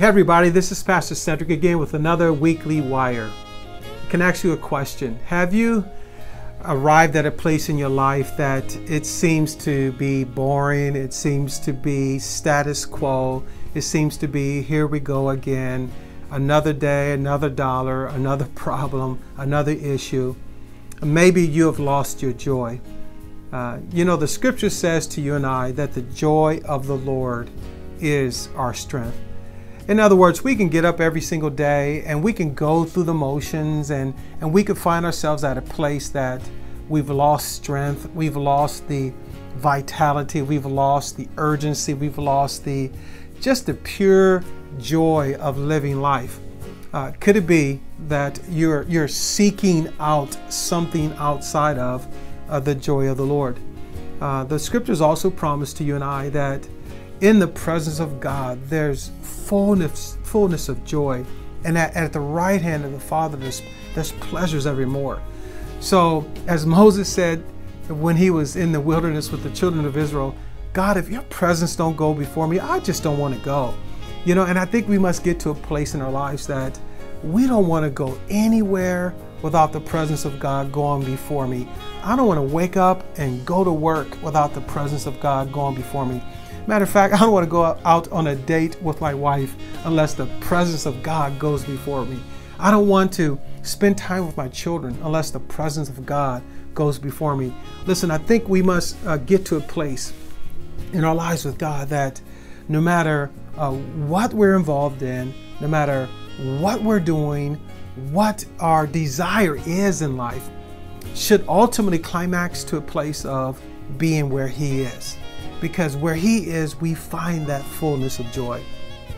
Hey, everybody, this is Pastor Cedrick again with another weekly wire. I can ask you a question. Have you arrived at a place in your life that it seems to be boring, it seems to be status quo, it seems to be here we go again, another day, another dollar, another problem, another issue? Maybe you have lost your joy. Uh, you know, the scripture says to you and I that the joy of the Lord is our strength. In other words, we can get up every single day and we can go through the motions and, and we could find ourselves at a place that we've lost strength, we've lost the vitality, we've lost the urgency, we've lost the just the pure joy of living life. Uh, could it be that you're you're seeking out something outside of uh, the joy of the Lord? Uh, the scriptures also promise to you and I that in the presence of God, there's fullness, fullness of joy. And at, at the right hand of the Father, there's, there's pleasures evermore. So, as Moses said when he was in the wilderness with the children of Israel, God, if your presence don't go before me, I just don't want to go. You know, and I think we must get to a place in our lives that we don't want to go anywhere without the presence of God going before me. I don't want to wake up and go to work without the presence of God going before me. Matter of fact, I don't want to go out on a date with my wife unless the presence of God goes before me. I don't want to spend time with my children unless the presence of God goes before me. Listen, I think we must uh, get to a place in our lives with God that no matter uh, what we're involved in, no matter what we're doing, what our desire is in life, should ultimately climax to a place of being where He is because where He is, we find that fullness of joy.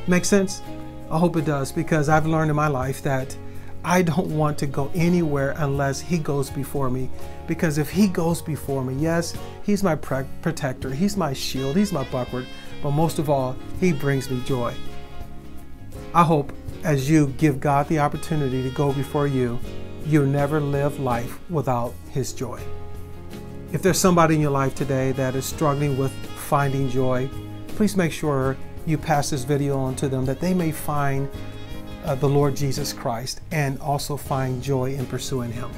Make sense? I hope it does because I've learned in my life that I don't want to go anywhere unless He goes before me. Because if He goes before me, yes, He's my protector, He's my shield, He's my buckler, but most of all, He brings me joy. I hope as you give God the opportunity to go before you, you'll never live life without His joy. If there's somebody in your life today that is struggling with finding joy, please make sure you pass this video on to them that they may find uh, the Lord Jesus Christ and also find joy in pursuing Him.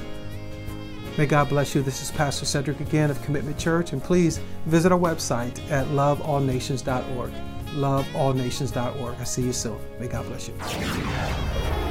May God bless you. This is Pastor Cedrick again of Commitment Church, and please visit our website at loveallnations.org. Loveallnations.org. I see you soon. May God bless you.